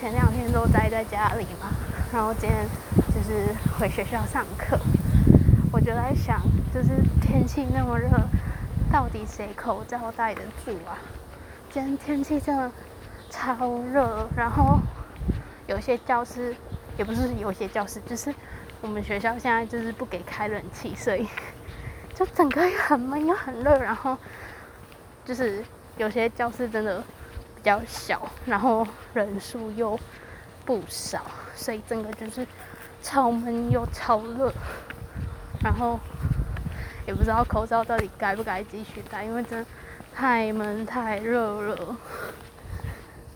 前两天都待在家里嘛，然后今天就是回学校上课，我就在想，就是天气那么热，到底谁口罩戴得住啊？今天天气真的超热，然后有些教室也不是有些教室，就是我们学校现在就是不给开冷气，所以 就整个又很闷又很热，然后就是有些教室真的。比较小，然后人数又不少，所以整个就是超闷又超热，然后也不知道口罩到底该不该继续戴，因为真的太闷太热了。